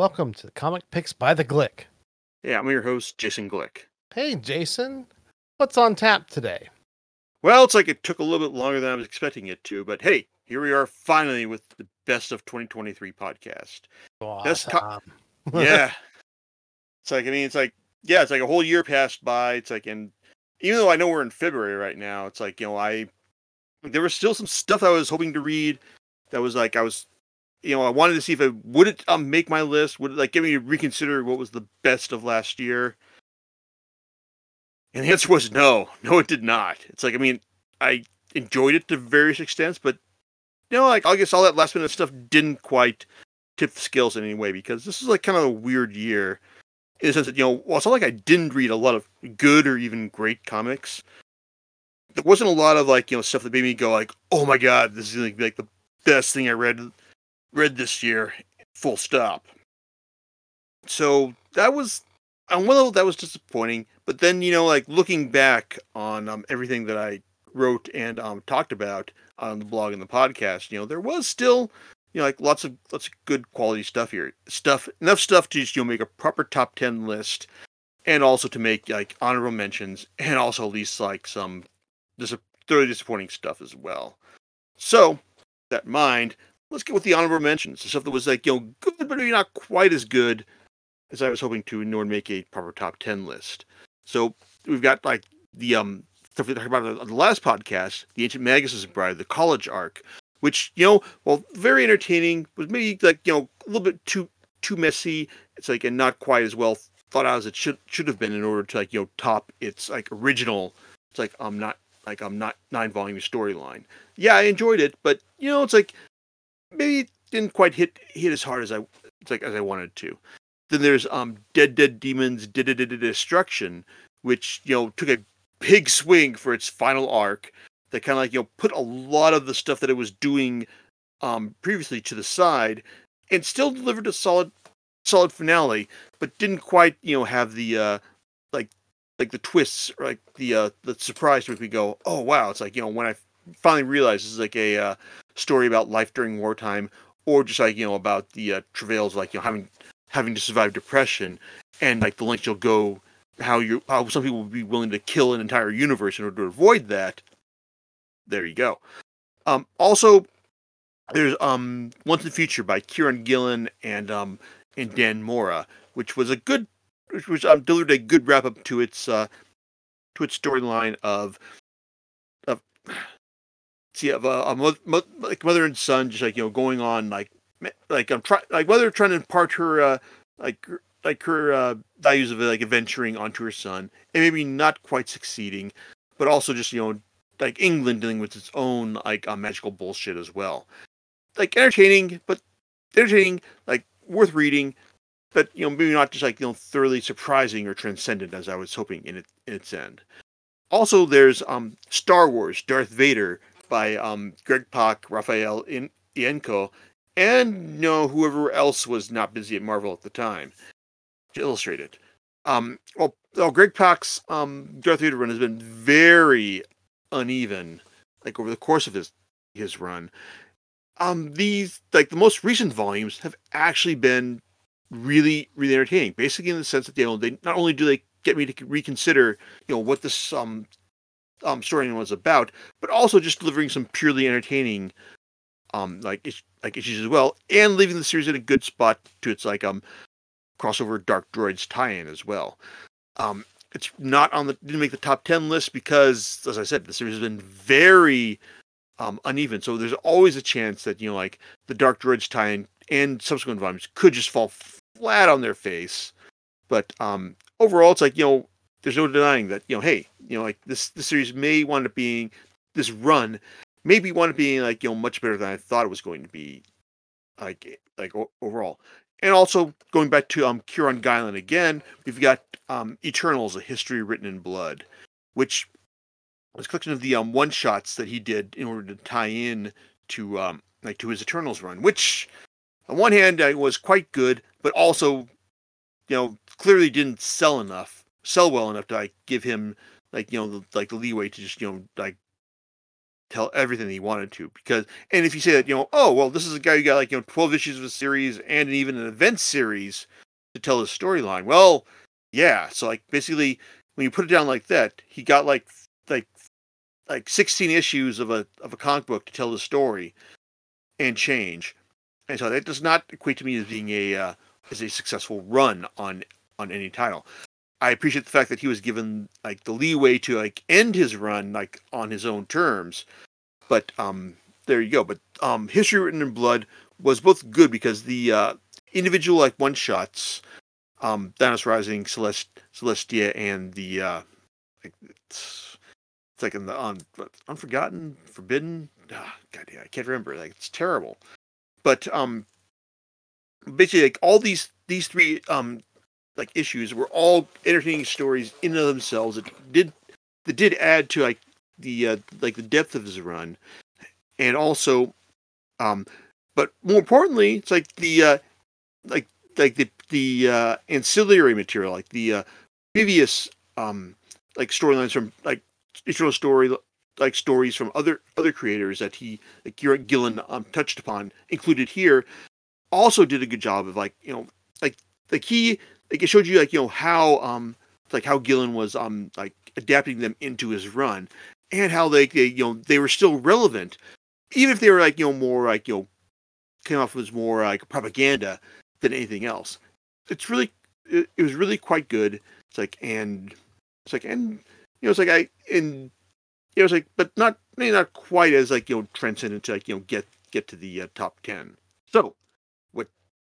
Welcome to the Comic Picks by the Glick. Yeah, I'm your host, Jason Glick. Hey, Jason, what's on tap today? Well, it's like it took a little bit longer than I was expecting it to, but hey, here we are finally with the best of 2023 podcast. Best co- yeah. It's like, I mean, it's like, yeah, it's like a whole year passed by. It's like, and even though I know we're in February right now, it's like, you know, I, there was still some stuff I was hoping to read that was like, I was, you know, I wanted to see if it would it um, make my list, would it like get me to reconsider what was the best of last year. And the answer was no, no, it did not. It's like, I mean, I enjoyed it to various extents, but you know, like I guess all that last minute stuff didn't quite tip the scales in any way because this is like kind of a weird year in the sense that you know, well, it's not like I didn't read a lot of good or even great comics. There wasn't a lot of like you know stuff that made me go like, oh my god, this is like, like the best thing I read read this year. Full stop. So that was on one level that was disappointing, but then you know like looking back on um, everything that I wrote and um, talked about on the blog and the podcast, you know, there was still, you know, like lots of lots of good quality stuff here. Stuff enough stuff to just you know make a proper top ten list, and also to make like honorable mentions, and also at least like some dis- thoroughly disappointing stuff as well. So that mind, let's get with the honorable mentions. The stuff that was like you know good, but maybe not quite as good as I was hoping to, in order to make a proper top ten list. So we've got like the um stuff we talked about on the last podcast, the Ancient Magus' Bride, the college arc, which you know, well, very entertaining, was maybe like you know a little bit too too messy. It's like and not quite as well thought out as it should should have been in order to like you know top its like original. It's like I'm um, not like I'm um, not nine volume storyline. Yeah, I enjoyed it, but you know, it's like maybe it didn't quite hit hit as hard as I like as I wanted to. Then there's um Dead Dead Demons Destruction, which you know took a big swing for its final arc that kind of like you know put a lot of the stuff that it was doing um previously to the side and still delivered a solid solid finale but didn't quite you know have the uh like like the twists like the uh the surprise to make me go oh wow it's like you know when i finally realized this is like a uh, story about life during wartime or just like you know about the uh, travails like you know having having to survive depression and like the lengths you'll go how you how some people would be willing to kill an entire universe in order to avoid that. There you go. Um, also, there's um Once in the Future by Kieron Gillen and um and Dan Mora, which was a good, which was um, delivered a good wrap up to its uh to its storyline of of see of a, a mo- mo- like mother and son just like you know going on like like I'm trying like mother trying to impart her uh like like her uh, values of like adventuring onto her son, and maybe not quite succeeding, but also just you know like England dealing with its own like uh, magical bullshit as well. Like entertaining, but entertaining, like worth reading, but you know maybe not just like you know thoroughly surprising or transcendent as I was hoping in, it, in its end. Also, there's um Star Wars Darth Vader by um Greg Pak, Raffaele Ienco, and you know whoever else was not busy at Marvel at the time to illustrate it. Um, well, well, Greg Pak's um, Darth Vader run has been very uneven, like over the course of his his run. Um, these like the most recent volumes have actually been really really entertaining. Basically, in the sense that know they not only do they get me to reconsider you know what this um um storyline was about, but also just delivering some purely entertaining um like like issues as well, and leaving the series in a good spot to its like um crossover Dark Droids tie-in as well. Um, it's not on the didn't make the top ten list because, as I said, the series has been very um, uneven. So there's always a chance that you know, like the Dark Droids tie-in and subsequent volumes could just fall flat on their face. But um, overall, it's like you know, there's no denying that you know, hey, you know, like this this series may wind up being this run maybe wind up being like you know much better than I thought it was going to be, like like overall. And also going back to um, Kieron Gillen again, we've got um, Eternals: A History Written in Blood, which was a collection of the um, one shots that he did in order to tie in to um, like to his Eternals run, which on one hand uh, was quite good, but also you know clearly didn't sell enough, sell well enough to like give him like you know the, like the leeway to just you know like tell everything he wanted to because and if you say that you know oh well this is a guy who got like you know 12 issues of a series and even an event series to tell his storyline well yeah so like basically when you put it down like that he got like like like 16 issues of a of a comic book to tell the story and change and so that does not equate to me as being a uh, as a successful run on on any title I appreciate the fact that he was given like the leeway to like end his run like on his own terms. But um there you go. But um History Written in Blood was both good because the uh individual like one shots, um Thanos Rising, Celest Celestia and the uh like it's, it's like in the un, Unforgotten, Forbidden. Oh, God, yeah, I can't remember. Like it's terrible. But um basically like all these these three um like issues were all entertaining stories in and of themselves. It did that did add to like the uh, like the depth of his run, and also, um, but more importantly, it's like the uh, like like the the uh, ancillary material, like the uh, previous um like storylines from like original story like stories from other other creators that he like Gillen um, touched upon included here also did a good job of like you know like like he like it showed you like you know how um like how Gillen was um like adapting them into his run and how they, they you know they were still relevant. Even if they were like you know more like you know came off as more like propaganda than anything else. It's really it, it was really quite good. It's like and it's like and you know it's like i and you know it's like but not maybe not quite as like you know transcendent to like you know get get to the uh, top 10 so what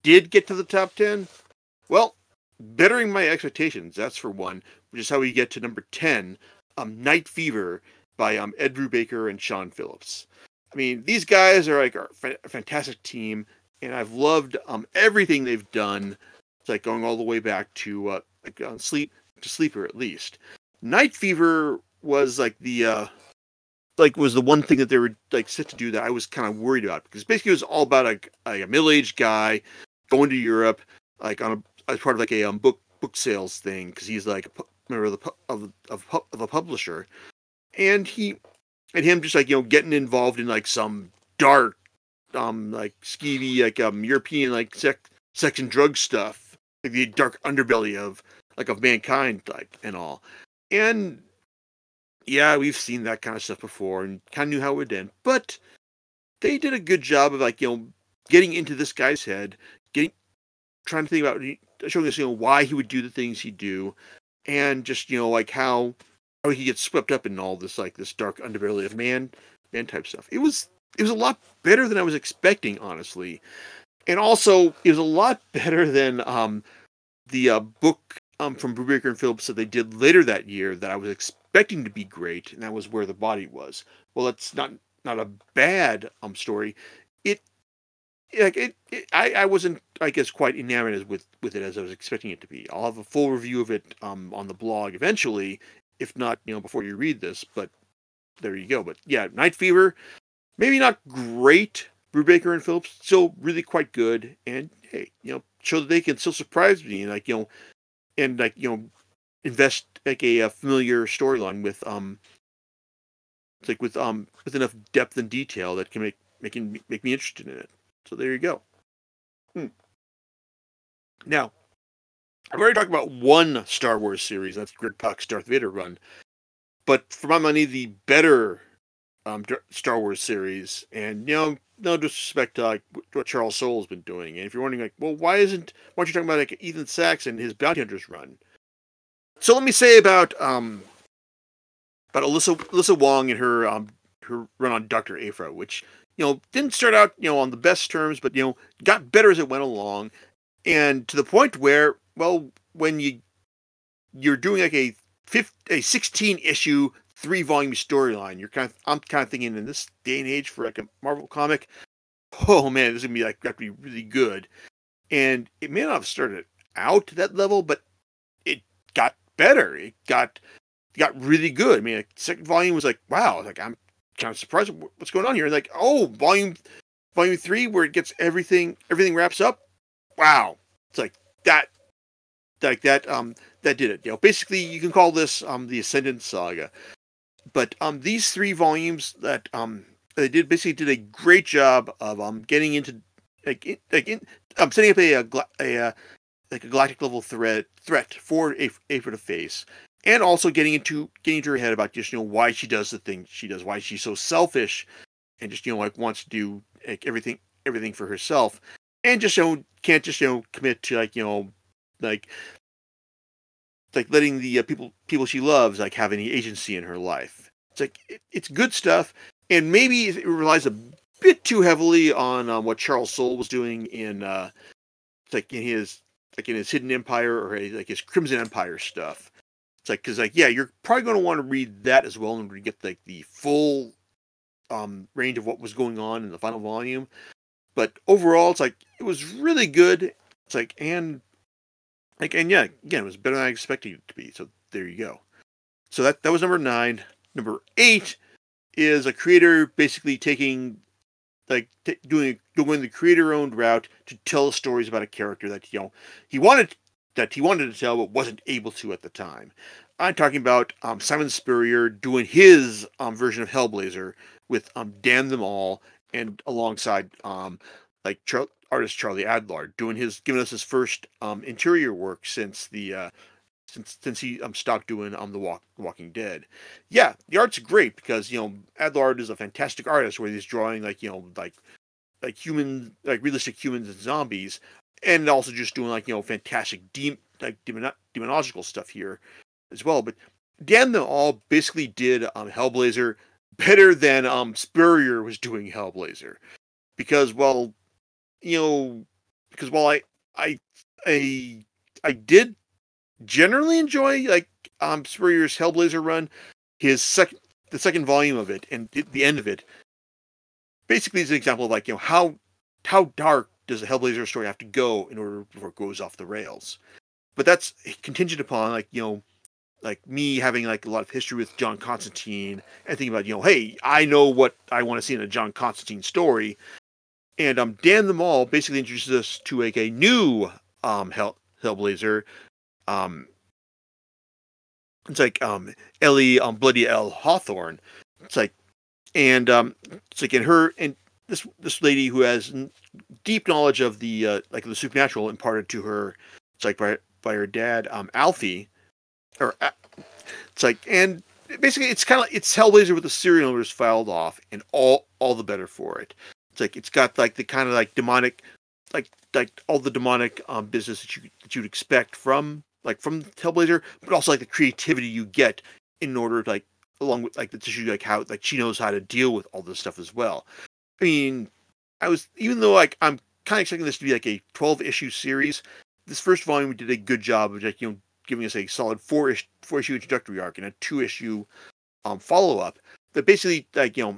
did get to the top 10 well bettering my expectations. That's for one, which is how we get to number ten, um, Night Fever by um Ed Brubaker and Sean Phillips. I mean, these guys are like a fantastic team, and I've loved um everything they've done. It's like going all the way back to uh, like uh, sleep to sleeper at least. Night Fever was like the uh like was the one thing that they were like set to do that I was kind of worried about because basically it was all about like, a middle aged guy going to Europe like on a as part of like a um, book book sales thing because he's like a member of the of, of of a publisher, and he and him just like you know getting involved in like some dark, um like skeevy like um European like sex sex and drug stuff, like the dark underbelly of like of mankind like and all, and yeah, we've seen that kind of stuff before and kind of knew how it would end, but they did a good job of like you know getting into this guy's head, getting trying to think about showing us, you know, why he would do the things he do, and just you know, like how how he gets swept up in all this like this dark underbelly of man man type stuff. It was it was a lot better than I was expecting, honestly, and also it was a lot better than um the uh, book um from Brubaker and Phillips that they did later that year that I was expecting to be great, and that was where the body was. Well, it's not not a bad um story. It like it, it, I, I wasn't I guess quite enamored with with it as I was expecting it to be. I'll have a full review of it um on the blog eventually, if not you know before you read this. But there you go. But yeah, Night Fever, maybe not great. Brubaker and Phillips still really quite good, and hey, you know, show that they can still surprise me and like you know, and like you know, invest like a, a familiar storyline with um, like with um with enough depth and detail that can make making make me interested in it. So there you go. Hmm. Now, I've already talked about one Star Wars series. That's Greg Darth Vader run. But for my money, the better um, Star Wars series, and you know, no disrespect to like what Charles Soule's been doing. And if you're wondering, like, well, why isn't why aren't you talking about like Ethan Sacks and his Bounty Hunters run? So let me say about um about Alyssa Alyssa Wong and her um her run on Doctor Aphra, which you know, didn't start out, you know, on the best terms, but you know, got better as it went along, and to the point where, well, when you you're doing like a 15, a 16 issue, three volume storyline, you're kind of, I'm kind of thinking in this day and age for like a Marvel comic, oh man, this is gonna be like got to be really good, and it may not have started out to that level, but it got better. It got got really good. I mean, like, second volume was like, wow, like I'm kind of surprised what's going on here. Like, oh, volume volume three, where it gets everything everything wraps up. Wow, it's like that, like that. Um, that did it. You know, basically, you can call this um the Ascendant Saga. but um, these three volumes that um they did basically did a great job of um getting into like in, like in, um setting up a, a, a uh, like a galactic level threat threat for a for to face, and also getting into getting into her head about just you know why she does the things she does, why she's so selfish, and just you know like wants to do like everything everything for herself, and just you know can't just you know commit to like you know like like letting the uh, people people she loves like have any agency in her life. It's like it, it's good stuff, and maybe it relies a bit too heavily on um, what Charles Soule was doing in uh, like in his like in his Hidden Empire or like his Crimson Empire stuff. It's like because like yeah, you're probably going to want to read that as well in order to get like the full um range of what was going on in the final volume. But overall, it's like it was really good. It's like and like and yeah, again, it was better than I expected it to be. So there you go. So that that was number nine. Number eight is a creator basically taking like t- doing doing the creator owned route to tell stories about a character that you know he wanted that he wanted to tell but wasn't able to at the time. I'm talking about um, Simon Spurrier doing his um, version of Hellblazer with um, Damn Them All and alongside um, like Char- artist Charlie Adlard doing his giving us his first um, interior work since the uh, since since he um stopped doing um the walk Walking Dead. Yeah, the art's great because you know Adlard is a fantastic artist where he's drawing like you know like like human like realistic humans and zombies, and also just doing like you know fantastic like demon- demonological stuff here as well. But damn them all basically did um Hellblazer better than um Spurrier was doing Hellblazer because well you know because while I I I I did generally enjoy like um Spurrier's Hellblazer run, his second the second volume of it and the end of it basically is an example of like you know how how dark does a Hellblazer story have to go in order before it goes off the rails. But that's contingent upon like you know like me having like a lot of history with John Constantine and thinking about you know hey I know what I want to see in a John Constantine story, and um damn them all basically introduces us to like a new um Hell Hellblazer um it's like um Ellie um Bloody Elle Hawthorne. It's like and um it's like in her and this this lady who has deep knowledge of the uh, like the supernatural imparted to her it's like by by her dad um Alfie or uh, it's like and basically it's kind of it's Hellblazer with the serial numbers filed off and all all the better for it. It's like it's got like the kind of like demonic like like all the demonic um business that you that you'd expect from like from Hellblazer, but also like the creativity you get in order to like along with like the tissue like how like she knows how to deal with all this stuff as well. I mean, I was even though like I'm kind of expecting this to be like a 12 issue series, this first volume did a good job of like you know giving us a solid four ish four issue introductory arc and a two issue um follow up that basically like you know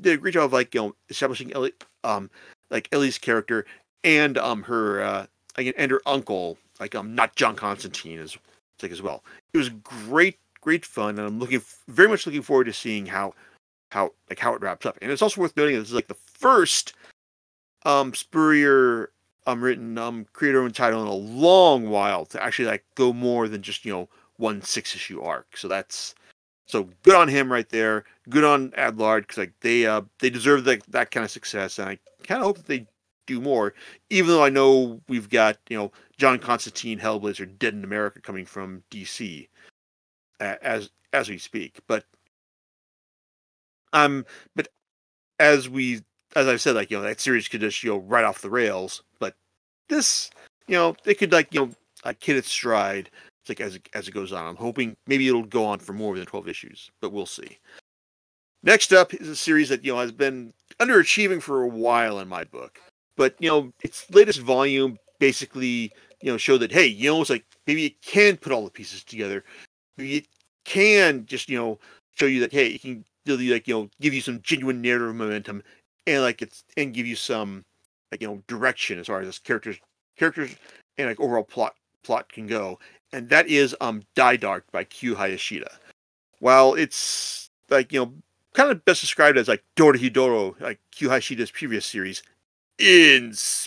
did a great job of like you know establishing Ellie um like Ellie's character and um her uh like and her uncle like um not John Constantine as like as well. It was great, great fun, and I'm looking very much looking forward to seeing how how like how it wraps up. And it's also worth noting this is like the first um Spurrier um written um creator owned title in a long while to actually like go more than just you know one six issue arc. So that's so good on him right there. Good on Adlard because like they uh they deserve that that kind of success, and I kind of hope that they do more. Even though I know we've got you know John Constantine, Hellblazer, Dead in America coming from DC as as we speak, but um, but as we as I've said, like you know that series could just you know right off the rails, but this you know it could like you know like hit its stride like as it, as it goes on. I'm hoping maybe it'll go on for more than 12 issues, but we'll see. Next up is a series that you know has been underachieving for a while in my book, but you know its latest volume basically you know show that hey you know it's like maybe it can put all the pieces together, maybe it can just you know show you that hey it can like you know give you some genuine narrative momentum and like it's and give you some like you know direction as far as characters characters and like overall plot plot can go and that is um Dai Dark by Q Hayashida. While it's like you know kind of best described as like Dorohedoro, like Q Hayashida's previous series, in space.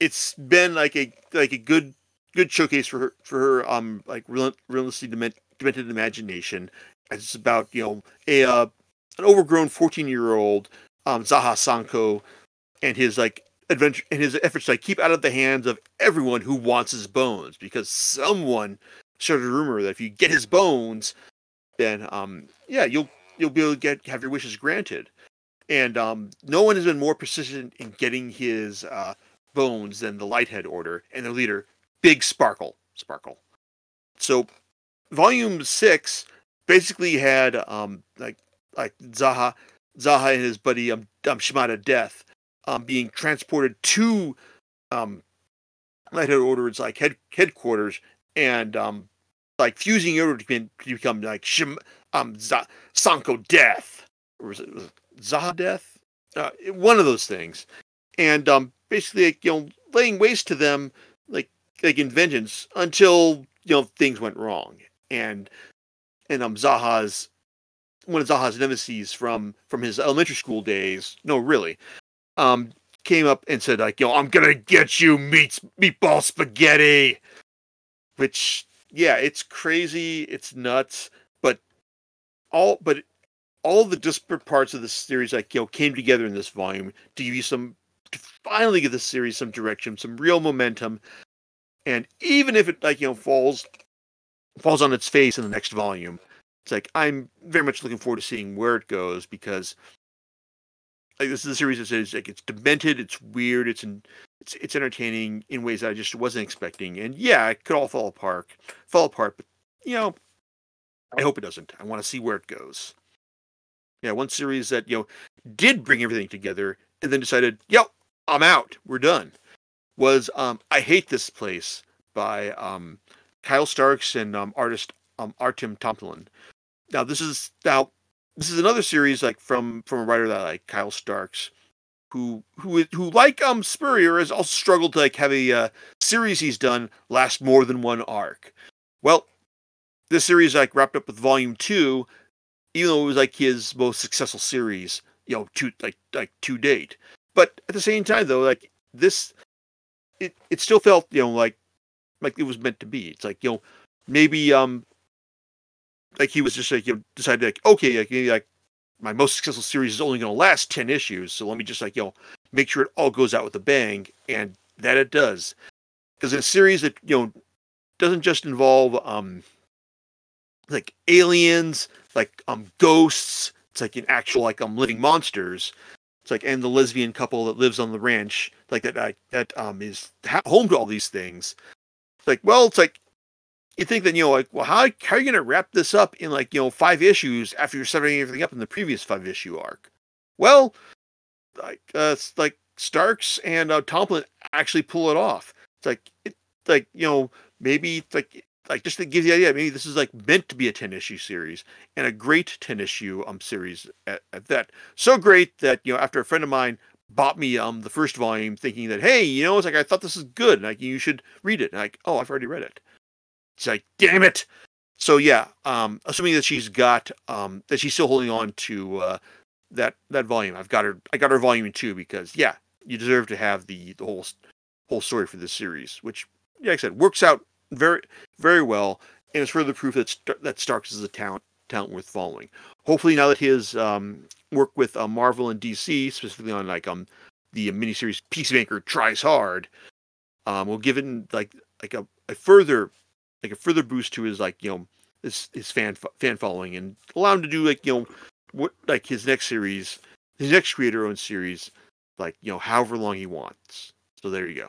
It's been like a like a good good showcase for her for her um like relentlessly demented imagination. It's about you know a uh, an overgrown 14 year old um, Zaha Sanko and his like adventure and his efforts to like, keep out of the hands of everyone who wants his bones because someone started a rumor that if you get his bones, then um yeah you'll you'll be able to get have your wishes granted. And um, no one has been more persistent in getting his uh, bones than the Lighthead Order and their leader, Big Sparkle. Sparkle. So, Volume Six basically had um, like like Zaha Zaha and his buddy um, um Shimada Death um, being transported to um, Order's like head headquarters and um, like fusing order to, be, to become like Shim, um Z- Sanko Death. Or was it, was it Zaha Death? Uh, one of those things, and um basically like, you know laying waste to them like like in vengeance until you know things went wrong and and um Zaha's one of Zaha's nemesis from from his elementary school days. No, really, um, came up and said like, "Yo, I'm gonna get you, meat meatball spaghetti," which yeah, it's crazy, it's nuts, but all but all the disparate parts of the series like you know came together in this volume to give you some to finally give the series some direction, some real momentum, and even if it like you know falls falls on its face in the next volume, it's like I'm very much looking forward to seeing where it goes because like this is a series that says like it's demented, it's weird, it's in, it's it's entertaining in ways that I just wasn't expecting, and yeah, it could all fall apart, fall apart, but you know, I hope it doesn't. I want to see where it goes. Yeah, one series that you know did bring everything together and then decided, yep, I'm out, we're done. Was um, I hate this place by um, Kyle Starks and um, artist um, Artem Tomplin. Now this is now this is another series like from from a writer that I like Kyle Starks, who who who like um Spurrier has also struggled to like have a uh, series he's done last more than one arc. Well, this series like wrapped up with volume two, even though it was like his most successful series, you know, to like like to date. But at the same time, though, like this, it it still felt you know like like it was meant to be. It's like you know maybe um like he was just like you know decided like okay like maybe like my most successful series is only going to last 10 issues so let me just like you know make sure it all goes out with a bang and that it does because a series that you know doesn't just involve um like aliens like um ghosts it's like an actual like um living monsters it's like and the lesbian couple that lives on the ranch like that uh, that um is ha- home to all these things it's like well it's like you think that you know like well how, how are you going to wrap this up in like you know five issues after you're setting everything up in the previous five issue arc? Well like uh like starks and uh tomplin actually pull it off. It's like it like you know maybe it's like like just to give you the idea maybe this is like meant to be a 10 issue series and a great 10 issue um series at, at that. So great that you know after a friend of mine bought me um the first volume thinking that hey you know it's like i thought this is good like you should read it and like oh i've already read it it's like, damn it. So yeah, um, assuming that she's got um, that she's still holding on to uh, that that volume. I've got her. I got her volume two because yeah, you deserve to have the the whole whole story for this series, which like I said, works out very very well, and it's further proof that that Starks is a talent talent worth following. Hopefully, now that his um, work with uh, Marvel and DC, specifically on like um the miniseries Peacemaker tries hard, um, will give it like like a, a further like a further boost to his like you know his his fan fan following and allow him to do like you know what like his next series, his next creator owned series, like you know however long he wants. So there you go.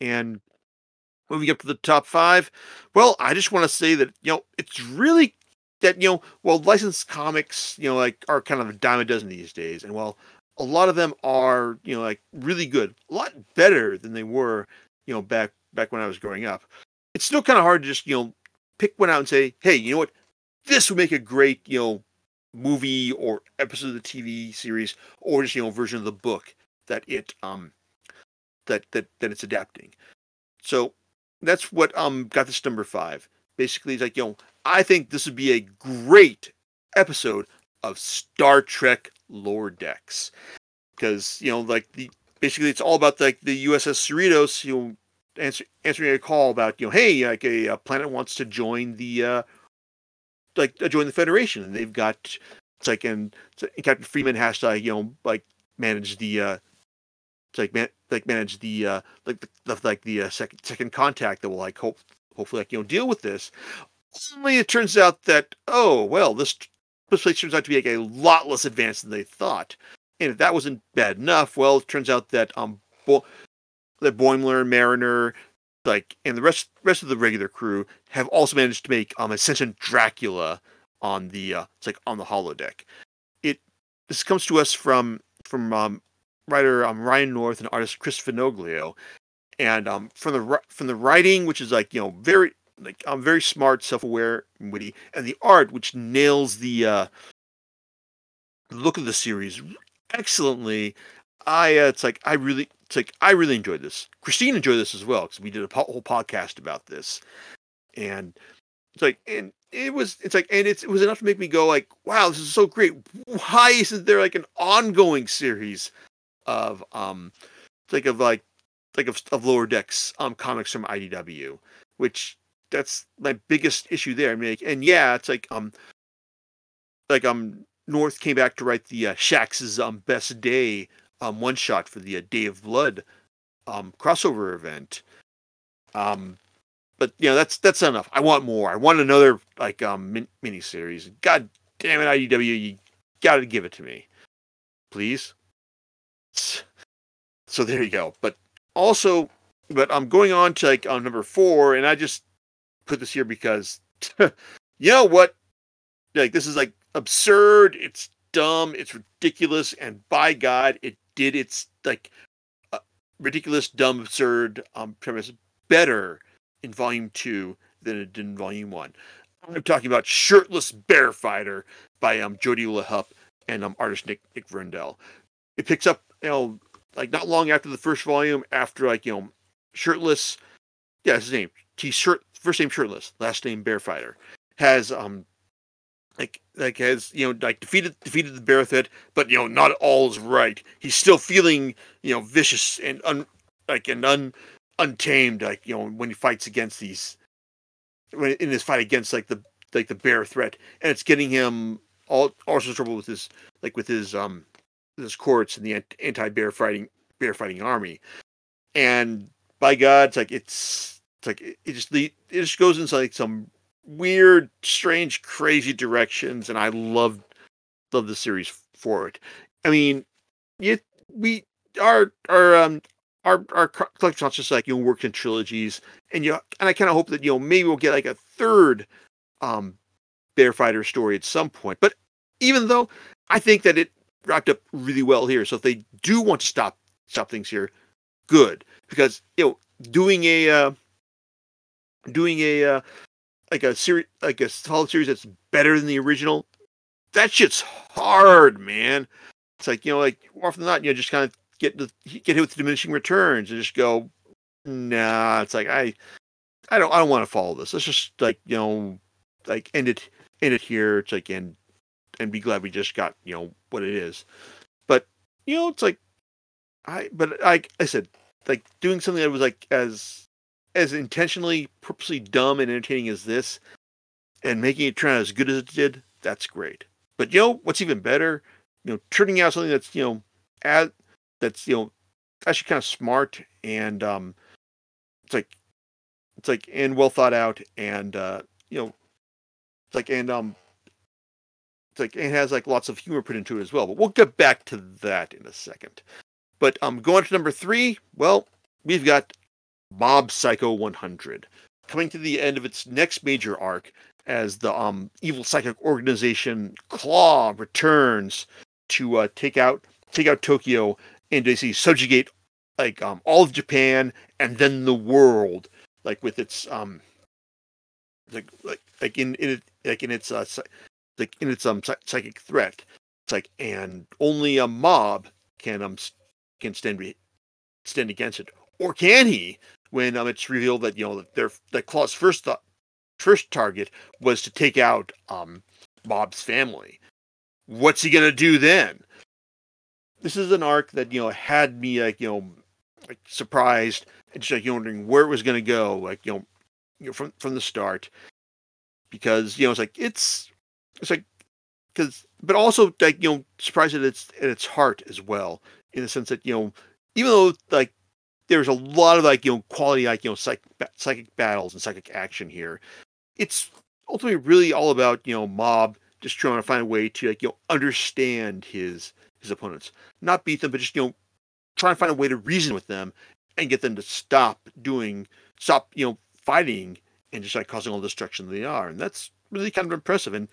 And moving up to the top five, well, I just want to say that you know it's really that you know well licensed comics you know like are kind of a dime a dozen these days, and while a lot of them are you know like really good, a lot better than they were you know back back when I was growing up it's still kind of hard to just you know pick one out and say, hey, you know what, this would make a great you know movie or episode of the TV series or just you know version of the book that it um that that that it's adapting. So that's what um got this number five. Basically, it's like know I think this would be a great episode of Star Trek Lower Decks. Because you know like the basically it's all about like the USS Cerritos you know answer, answering a call about you know hey like a, a planet wants to join the uh, like join the Federation, and they've got it's like and, and Captain Freeman has to you know like manage the uh, like man, like manage the uh, like the, the like the uh, second second contact that will like hope hopefully like you know deal with this. Only it turns out that oh well this place turns out to be like a lot less advanced than they thought. And if that wasn't bad enough, well, it turns out that um, Bo- that Boimler, Mariner, like, and the rest rest of the regular crew have also managed to make um Ascension Dracula on the uh, it's like on the holodeck. It this comes to us from from um, writer um, Ryan North and artist Chris Fenoglio, and um from the from the writing, which is like you know very like I'm very smart, self-aware, and witty, and the art, which nails the uh, look of the series excellently. I uh, it's like I really it's like I really enjoyed this. Christine enjoyed this as well because we did a po- whole podcast about this, and it's like and it was it's like and it's, it was enough to make me go like wow this is so great. Why isn't there like an ongoing series of um like of like like of, of lower decks um comics from IDW, which that's my biggest issue there. I mean, like, and yeah, it's like um like um North came back to write the uh, Shax's um, Best Day um, one shot for the uh, Day of Blood um, crossover event. Um, but you know that's that's enough. I want more. I want another like um min- mini series. God damn it, IDW, you got to give it to me, please. So there you go. But also, but I'm going on to like on number four, and I just put this here because you know what? Like this is like absurd, it's dumb, it's ridiculous, and by God, it did its like uh, ridiculous, dumb, absurd um, premise better in Volume Two than it did in Volume One. I'm talking about Shirtless Bear Fighter by um, Jody LeHeup and um, artist Nick Nick Vendrell. It picks up, you know, like not long after the first volume, after like you know, Shirtless, yeah, his name. T shirt first name Shirtless, last name Bear Fighter. Has um like like has you know like defeated defeated the bear threat, but you know not all is right. He's still feeling you know vicious and un like and un untamed like you know when he fights against these when in his fight against like the like the bear threat, and it's getting him all also trouble with his like with his um his courts and the anti bear fighting bear fighting army, and by God, it's like it's it's like it, just it just goes into like some weird, strange, crazy directions, and I love love the series for it. I mean, it we our our um our our not just like you know worked in trilogies, and you and I kind of hope that you know maybe we'll get like a third um Bear Fighter story at some point. But even though I think that it wrapped up really well here, so if they do want to stop stop things here, good because you know doing a uh, doing a uh, like a series like a solid series that's better than the original, that shit's hard, man. It's like you know, like more often than not, you know, just kind of get the get hit with diminishing returns and just go, nah. It's like I, I don't, I don't want to follow this. Let's just like you know, like end it, end it here. It's like and and be glad we just got you know what it is. But you know, it's like I, but like I said, like doing something that was like as as intentionally, purposely dumb and entertaining as this, and making it turn out as good as it did, that's great. But you know what's even better? You know, turning out something that's you know, ad, that's you know, actually kind of smart and um, it's like, it's like and well thought out and uh, you know, it's like and um, it's like it has like lots of humor put into it as well. But we'll get back to that in a second. But um, going to number three, well, we've got Mob Psycho 100, coming to the end of its next major arc as the um, evil psychic organization Claw returns to uh, take out take out Tokyo and basically subjugate like um, all of Japan and then the world, like with its um like like like in in it like in its uh like in its um psychic threat. It's like and only a mob can um can stand stand against it, or can he? when um, it's revealed that you know that their that Claw's first thought, first target was to take out um, Bob's family. What's he gonna do then? This is an arc that you know had me like you know like surprised and just like wondering where it was gonna go, like you know, you know from from the start. because you know it's like it's it's like because but also like you know surprised at its at its heart as well in the sense that you know even though like there's a lot of like you know quality like you know psych, psychic battles and psychic action here it's ultimately really all about you know mob just trying to find a way to like you know understand his his opponents. Not beat them but just you know try and find a way to reason with them and get them to stop doing stop you know fighting and just like causing all the destruction they are. And that's really kind of impressive. And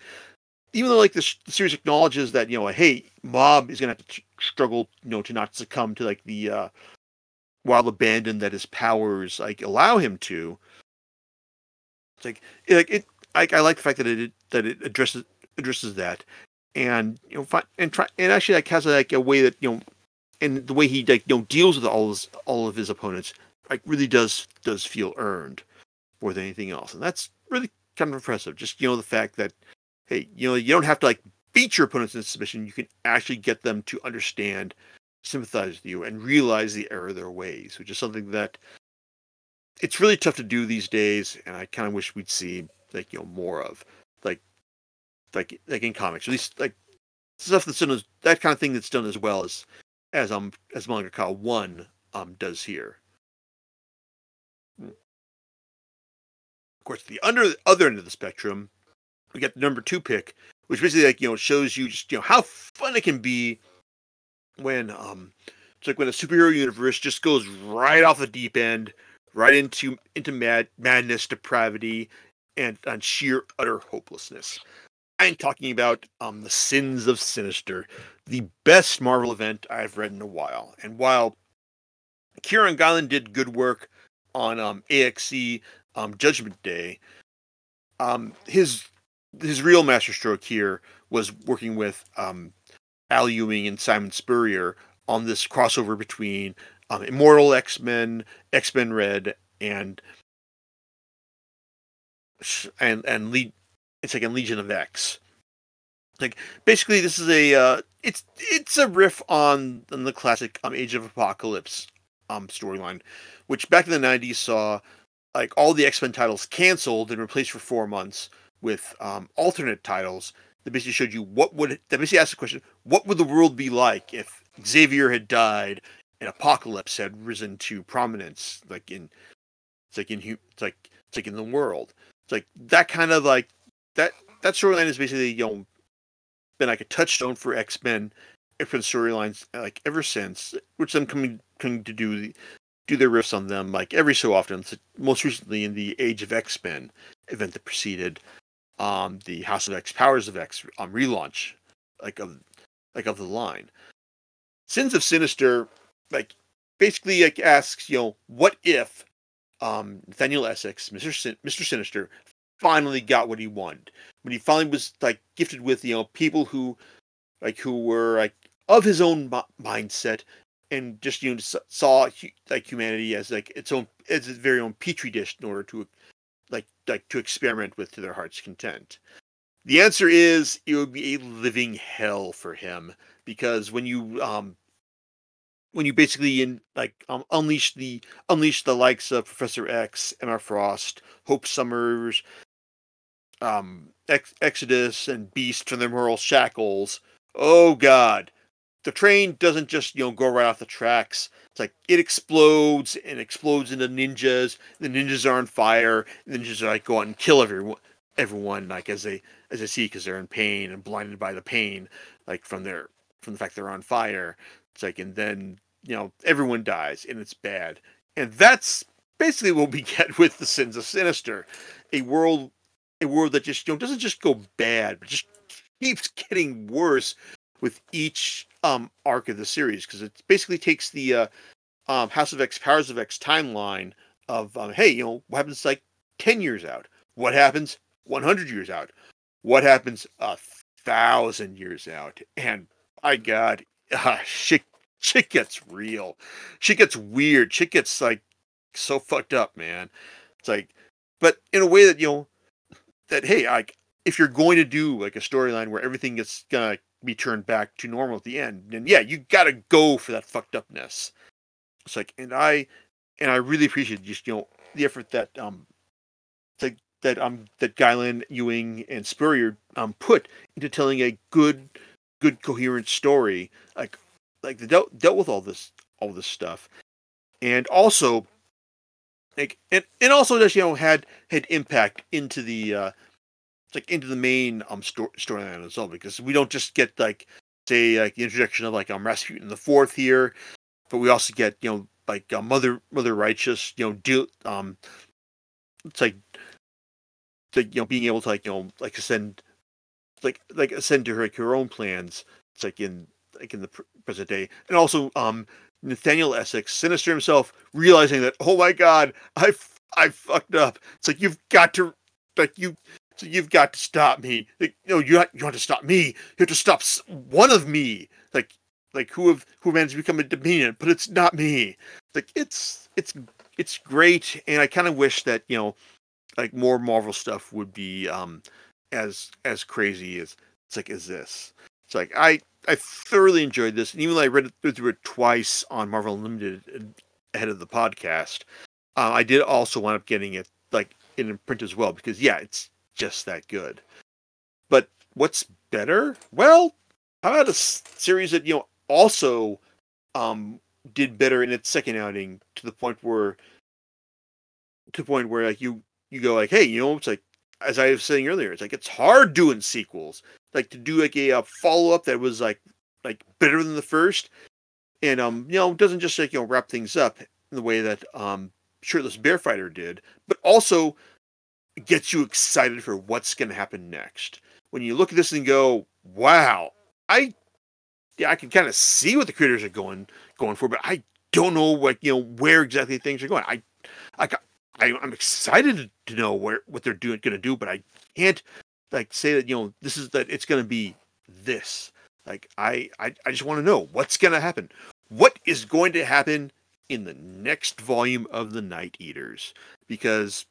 even though like the series acknowledges that you know hey mob is gonna have to struggle you know to not succumb to like the uh wild abandon that his powers like allow him to it's like it, like it I, I like the fact that it that it addresses addresses that. And you know fi- and try and actually like has like a way that you know and the way he like you know deals with all his all of his opponents like really does does feel earned more than anything else. And that's really kind of impressive just you know the fact that hey you know you don't have to like beat your opponents in submission you can actually get them to understand sympathize with you and realize the error of their ways which is something that it's really tough to do these days and i kind of wish we'd see like you know more of like like like in comics at least like stuff that's done as that kind of thing that's done as well as as um as Manga Ka one um does here. Of course, the under other end of the spectrum, we get the number two pick, which basically like you know shows you just you know how fun it can be when um it's like when a superhero universe just goes right off the deep end, right into into mad madness, depravity, and on sheer utter hopelessness. I'm talking about um, the Sins of Sinister, the best Marvel event I've read in a while. And while Kieron Gillen did good work on um, AXE um, Judgment Day, um, his his real masterstroke here was working with um, Al Ewing and Simon Spurrier on this crossover between um, Immortal X Men, X Men Red, and and and it's like a Legion of X. Like basically, this is a uh, it's it's a riff on, on the classic um, Age of Apocalypse um storyline, which back in the '90s saw like all the X Men titles canceled and replaced for four months with um, alternate titles that basically showed you what would that basically asked the question: What would the world be like if Xavier had died and Apocalypse had risen to prominence, like in it's like in it's like it's like in the world. It's like that kind of like that that storyline is basically you know been like a touchstone for X Men the storylines like ever since, which them coming coming to do the, do their riffs on them like every so often. Most recently in the Age of X Men event that preceded um the House of X Powers of X um relaunch like of like of the line. Sins of Sinister like basically like asks you know what if um Nathaniel Essex Mr. Sin- Mr. Sinister finally got what he wanted when he finally was like gifted with you know people who like who were like of his own mindset and just you know saw like humanity as like its own as its very own petri dish in order to like to experiment with to their heart's content the answer is it would be a living hell for him because when you um when you basically in like um, unleash the unleash the likes of Professor X, Emma Frost, Hope Summers, um, Ex- Exodus and Beast from their moral shackles. Oh God, the train doesn't just you know go right off the tracks. It's like it explodes and explodes into ninjas. The ninjas are on fire. The ninjas are like go out and kill everyone, everyone like as they as they see because they're in pain and blinded by the pain, like from their from the fact they're on fire. It's like and then you know everyone dies and it's bad. And that's basically what we get with the sins of sinister, a world a world that just you know doesn't just go bad, but just keeps getting worse with each um arc of the series because it basically takes the uh, um, House of X, Powers of X timeline of um, hey, you know what happens like ten years out, what happens one hundred years out, what happens a thousand years out, and my God, uh, shit, shit gets real, shit gets weird, shit gets like so fucked up, man. It's like, but in a way that you know that hey, like if you're going to do like a storyline where everything gets gonna be turned back to normal at the end, And yeah, you gotta go for that fucked upness. It's like, and I, and I really appreciate just you know the effort that um, that that um that Gillen, Ewing, and Spurrier um put into telling a good, good coherent story. Like like they dealt dealt with all this all this stuff, and also like and, and also just you know had had impact into the uh like into the main um sto- storyline well because we don't just get like say like the introduction of like um Rasputin the fourth here, but we also get you know like uh, Mother Mother Righteous you know deal um it's like to you know being able to like you know like ascend like like ascend to her like her own plans it's like in like in the pr- present day. And also um nathaniel essex sinister himself realizing that oh my god i i fucked up. It's like you've got to like you so you've got to stop me. Like know you have, you want to stop me. You have to stop one of me. Like like who have who managed to become a dominion but it's not me. Like it's it's it's great and i kind of wish that you know like more Marvel stuff would be um as as crazy as it's like as this. It's like I I thoroughly enjoyed this, and even though I read it through it twice on Marvel Unlimited ahead of the podcast, uh, I did also wind up getting it like in print as well because yeah, it's just that good. But what's better? Well, how about a series that you know also um did better in its second outing to the point where to the point where like you you go like, hey, you know, it's like as I was saying earlier, it's like it's hard doing sequels. Like to do like a, a follow up that was like like better than the first, and um, you know, doesn't just like you know wrap things up in the way that um Shirtless Bear Fighter did, but also gets you excited for what's going to happen next. When you look at this and go, wow, I yeah, I can kind of see what the creators are going going for, but I don't know like you know where exactly things are going. I I I, I'm excited to know where what they're doing going to do, but I can't like say that you know this is that it's going to be this. Like I I, I just want to know what's going to happen. What is going to happen in the next volume of the Night Eaters? Because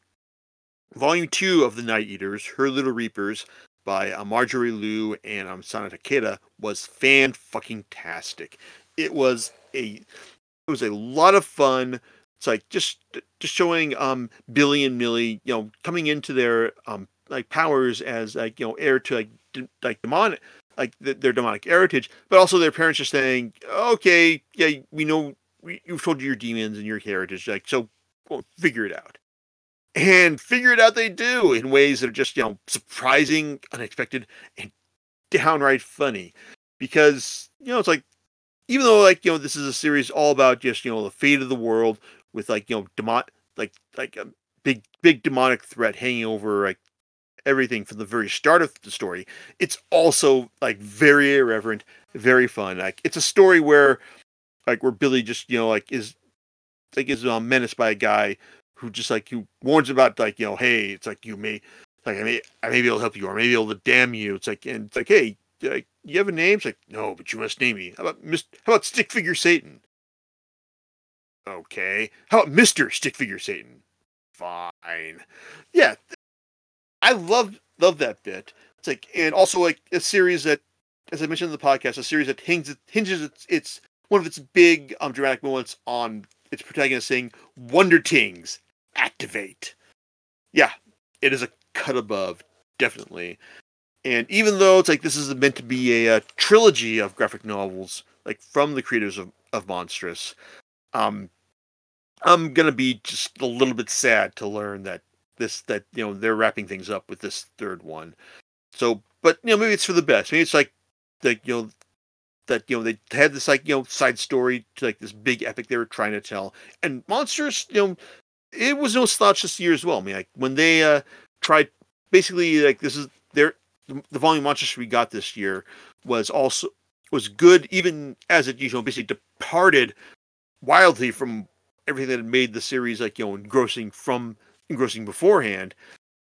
volume two of the Night Eaters, Her Little Reapers, by uh, Marjorie Liu and um, Sana Takeda, was fan fucking tastic. It was a it was a lot of fun. It's like just just showing um Billy and Millie, you know, coming into their um like powers as like you know heir to like d- like demonic like th- their demonic heritage, but also their parents just saying, okay, yeah, we know we, you've told you your demons and your heritage, like so, well, figure it out. And figure it out they do in ways that are just you know surprising, unexpected, and downright funny. Because you know it's like even though like you know this is a series all about just you know the fate of the world with like you know demon like like a big big demonic threat hanging over like everything from the very start of the story it's also like very irreverent very fun like it's a story where like where billy just you know like is like is um, menaced by a guy who just like who warns about like you know hey it's like you may like i may i may be able to help you or maybe able to damn you. It's like and it's like hey like you have a name? It's like no but you must name me. How about Mr. how about stick figure satan? Okay. How about mr stick figure satan? Fine. Yeah. I love love that bit. It's like and also like a series that as i mentioned in the podcast a series that hinges hinges its, its one of its big um dramatic moments on its protagonist saying wonder tings activate. Yeah it is a cut above definitely. And even though it's like this is meant to be a, a trilogy of graphic novels like from the creators of, of Monstress um i'm gonna be just a little bit sad to learn that this that you know they're wrapping things up with this third one. So but you know maybe it's for the best. Maybe it's like like you know that you know they had this like you know side story to like this big epic they were trying to tell. And Monstress you know it was no slouch this year as well. I mean like when they uh tried basically like this is their the volume Monstress we got this year was also was good even as it you know basically departed wildly from everything that had made the series like you know engrossing from engrossing beforehand.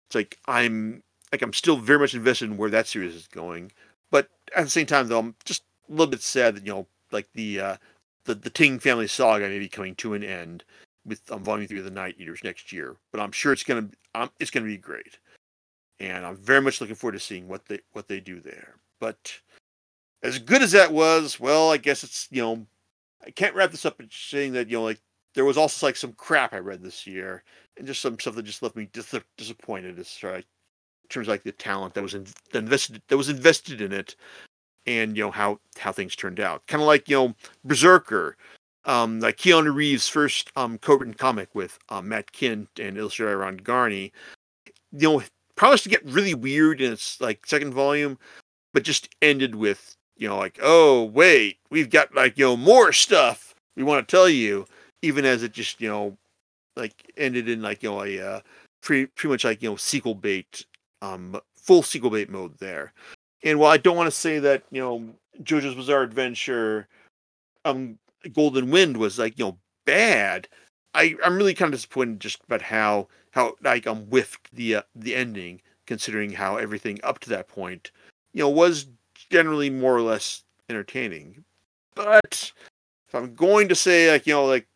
It's like i'm like i'm still very much invested in where that series is going but at the same time though i'm just a little bit sad that you know like the uh the, the ting family saga may be coming to an end with um, volume three of the night eaters next year but i'm sure it's gonna it's gonna be great and i'm very much looking forward to seeing what they what they do there but as good as that was well i guess it's you know i can't wrap this up in saying that you know like there was also like some crap I read this year, and just some stuff that just left me dis- disappointed. As like, in terms of like the talent that was in, that invested that was invested in it, and you know how how things turned out. Kind of like you know Berserker, um, like Keanu Reeves' first um co-written comic with um, Matt Kindt and illustrator Ron Garney. You know, promised to get really weird in its like second volume, but just ended with you know like oh wait we've got like you know more stuff we want to tell you even as it just you know like ended in like you know a uh, pretty pretty much like you know sequel bait um full sequel bait mode there and while i don't want to say that you know jojo's bizarre adventure um golden wind was like you know bad i i'm really kind of disappointed just about how how like um whiffed the uh, the ending considering how everything up to that point you know was generally more or less entertaining but if i'm going to say like you know like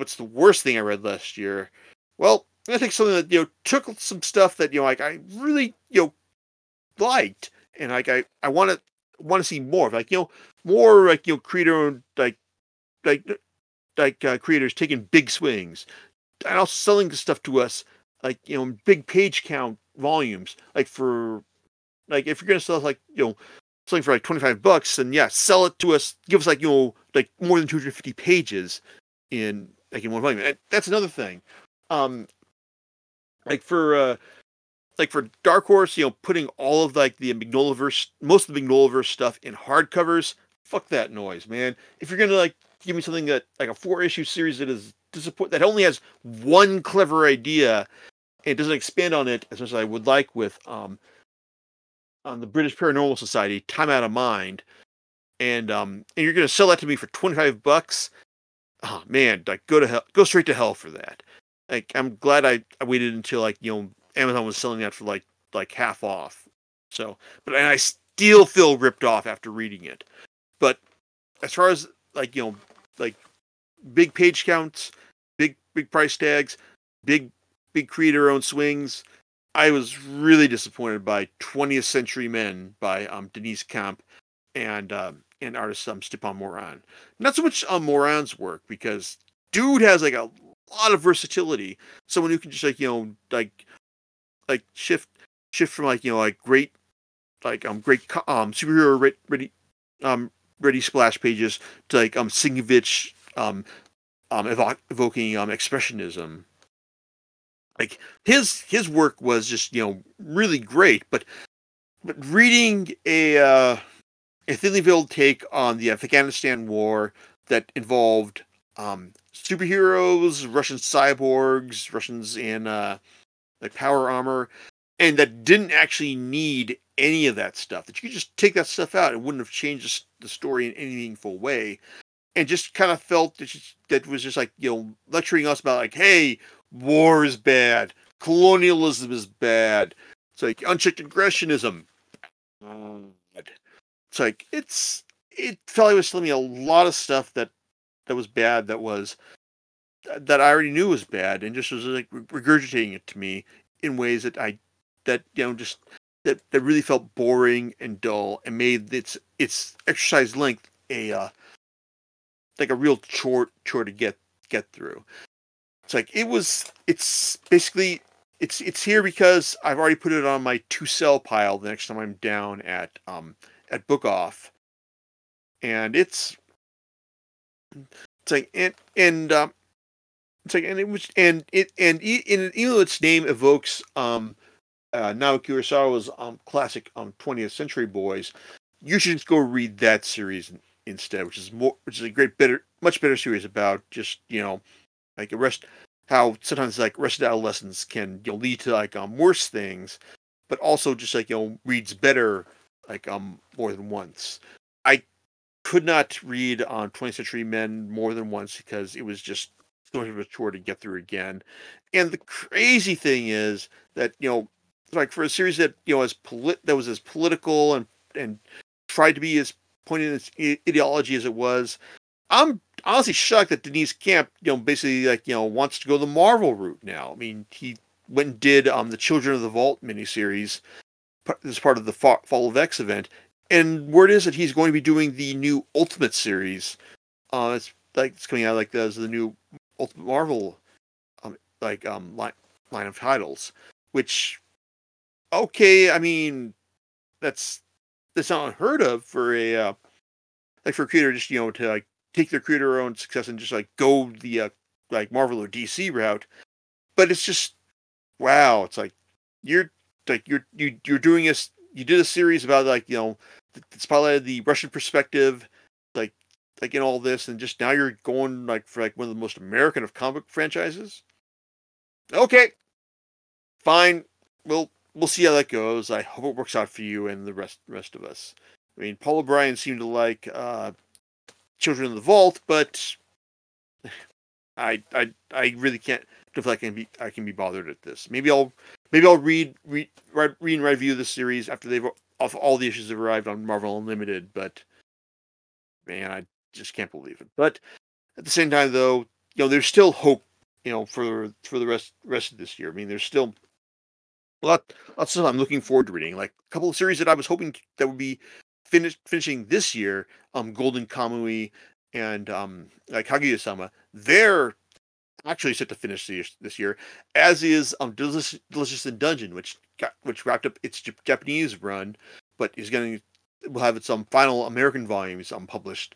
what's the worst thing I read last year? Well, I think something that you know took some stuff that you know like I really you know liked, and like I I want to want to see more of like you know more like you know creator like like like uh, creators taking big swings and also selling stuff to us like you know big page count volumes like for like if you're gonna sell like you know something for like 25 bucks then yeah sell it to us give us like you know like more than 250 pages in like in one volume. And that's another thing. Um, like for uh, like for Dark Horse, you know, putting all of like the Mignolaverse, most of the Mignolaverse stuff in hardcovers. Fuck that noise, man. If you're gonna like give me something that like a four issue series that is disappoint that only has one clever idea and doesn't expand on it as much as I would like with um on the British Paranormal Society, Time Out of Mind, and um and you're gonna sell that to me for twenty five bucks oh man, like go to hell, go straight to hell for that. Like I'm glad I, I waited until like you know Amazon was selling that for like like half off. So, but and I still feel ripped off after reading it. But as far as like you know like big page counts, big big price tags, big big creator owned swings, I was really disappointed by 20th Century Men by um, Deniz Camp and um, and artist um, Stipan Morian. Not so much um, Morian's work because dude has like a lot of versatility. Someone who can just like you know like like shift shift from like you know like great like um great um superhero ready um ready splash pages to like um Sienkiewicz um um evo- evoking um expressionism. Like his his work was just you know really great, but but reading a uh a thinly veiled take on the Afghanistan war that involved um, superheroes, Russian cyborgs, Russians in uh, like power armor, and that didn't actually need any of that stuff. That you could just take that stuff out; it wouldn't have changed the story in any meaningful way. And just kind of felt that, just, that was just like you know lecturing us about like, hey, war is bad, colonialism is bad, it's like unchecked aggressionism. It's like it's it felt like it was telling me a lot of stuff that that was bad that was that I already knew was bad and just was like regurgitating it to me in ways that I that you know just that that really felt boring and dull and made its its exercise length a uh, like a real chore chore to get get through. It's like it was it's basically it's it's here because I've already put it on my to sell pile the next time I'm down at um at Book Off, and it's it's like and and um, it's like and it was and it and, and even though its name evokes um uh, Naoki Urasawa's um classic um 20th Century Boys, you should just go read that series instead, which is more which is a great better much better series about just you know like arrest how sometimes like arrested adolescence can you know lead to like um worse things, but also just like you know reads better like um more than once. I could not read on 20th Century Men more than once because it was just so much of a chore to get through again. And the crazy thing is that you know, like for a series that you know as polit- that was as political and and tried to be as pointed in its ideology as it was, I'm honestly shocked that Deniz Camp, you know, basically like you know wants to go the Marvel route now. I mean, he went and did um the Children of the Vault miniseries as part of the Fall of X event. And word is that he's going to be doing the new Ultimate series. Uh, it's like it's coming out like as the new Ultimate Marvel, um, like um line line of titles, which okay, I mean that's that's not unheard of for a uh, like for a creator just you know to like take their creator own success and just like go the uh, like Marvel or DC route, but it's just wow, it's like you're like you're you you're doing this you did a series about like you know the, the the Russian perspective, like like in all this, and just now you're going like for like one of the most American of comic franchises. Okay, fine. We'll we'll see how that goes. I hope it works out for you and the rest rest of us. I mean, Paul O'Brien seemed to like uh, Children of the Vault, but I I I really can't feel like I can be I can be bothered at this. Maybe I'll maybe I'll read read read, read and review the series after they've off all the issues have arrived on Marvel Unlimited. But man, I just can't believe it. But at the same time, though, you know, there's still hope. You know, for for the rest rest of this year. I mean, there's still lot lots of I'm looking forward to reading. Like a couple of series that I was hoping that would be finished finishing this year. Um, Golden Kamui and um like Kaguya-sama. They're actually set to finish this, this year, as is um Delicious, Delicious in Dungeon, which got which wrapped up its Japanese run, but is going to will have its um final American volumes um published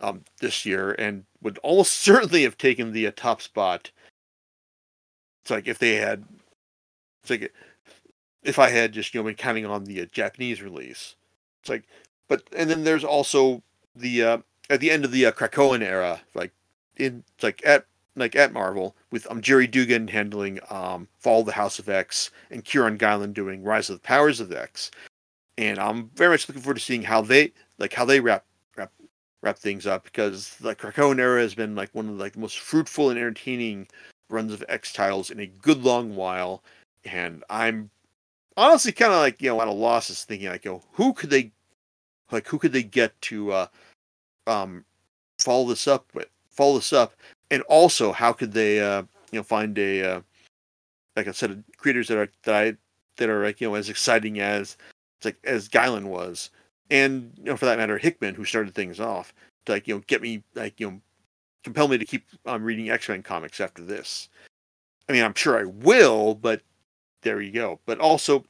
um this year, and would almost certainly have taken the uh, top spot. It's like if they had, it's like if I had just you know been counting on the uh, Japanese release. It's like, but and then there's also the uh, at the end of the uh, Krakoan era, like in like at like at Marvel with um Gerry Duggan handling um Fall of the House of X and Kieron Gillen doing Rise of the Powers of X, and I'm very much looking forward to seeing how they like how they wrap wrap wrap things up because the Krakoan era has been like one of the, like the most fruitful and entertaining runs of X titles in a good long while, and I'm honestly kind of like you know at a loss is thinking like you know who could they like who could they get to uh um follow this up with follow this up and also how could they uh you know find a uh, like a set of creators that are that I that are like you know as exciting as like as Gillen was and you know for that matter Hickman who started things off to like you know get me like you know compel me to keep um, reading X-Men comics after this. I mean, I'm sure I will, but there you go. But also,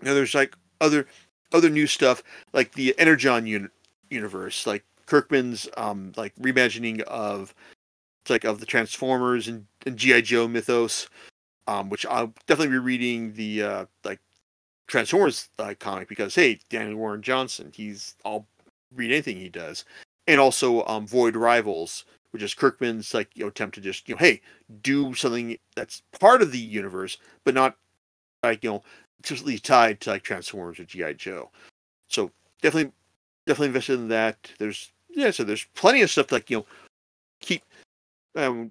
you know, there's like other other new stuff like the Energon un- universe, like Kirkman's um like reimagining of like of the Transformers and, and GI Joe mythos, um, which I'll definitely be reading the uh like Transformers uh, comic because hey, Daniel Warren Johnson, he's I'll read anything he does, and also um Void Rivals, which is Kirkman's like you know attempt to just you know hey do something that's part of the universe but not like you know explicitly tied to like Transformers or GI Joe. So definitely definitely invested in that. There's yeah, so there's plenty of stuff to, like you know keep um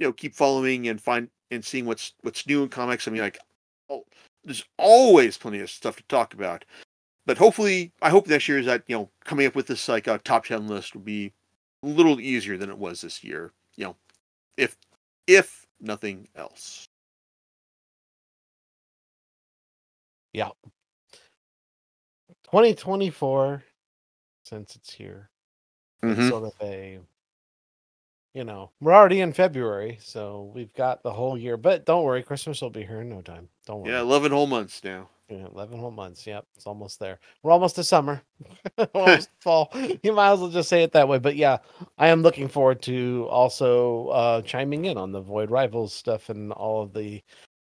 you know keep following and find and seeing what's what's new in comics. I mean like oh, there's always plenty of stuff to talk about. But hopefully, I hope next year is that you know coming up with this like uh, top ten list will be a little easier than it was this year. You know, if if nothing else. Yeah. 2024, since it's here, it's Mhm. sort of a, you know, we're already in February, so we've got the whole year. But don't worry, Christmas will be here in no time. Don't worry. Yeah, eleven whole months now. Yeah, 11 whole months. Yep. It's almost there. We're almost to summer. Almost fall. You might as well just say it that way. But yeah, I am looking forward to also uh, chiming in on the Void Rivals stuff and all of the,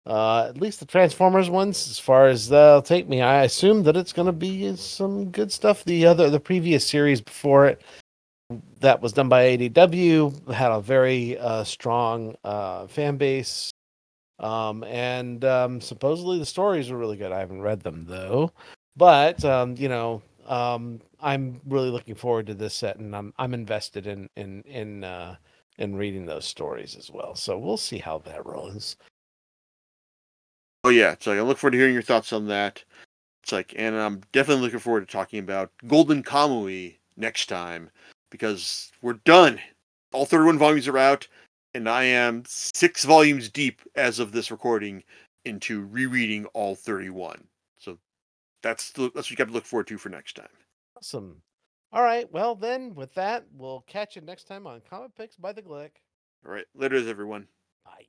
uh, at least the Transformers ones, as far as they'll take me. I assume that it's going to be some good stuff. The other, the previous series before it, that was done by IDW, had a very uh, strong uh, fan base um, and um, supposedly the stories were really good. I haven't read them though, but um, you know, um, I'm really looking forward to this set, and I'm I'm invested in in in uh, in reading those stories as well. So we'll see how that rolls. Oh yeah, so I look forward to hearing your thoughts on that. It's like, and I'm definitely looking forward to talking about Golden Kamui next time because we're done. All 31 volumes are out, and I am six volumes deep as of this recording into rereading all 31. So that's the, that's what you got to look forward to for next time. Awesome. All right. Well, then with that, we'll catch you next time on Comic Picks by the Glick. All right, later, everyone. Bye.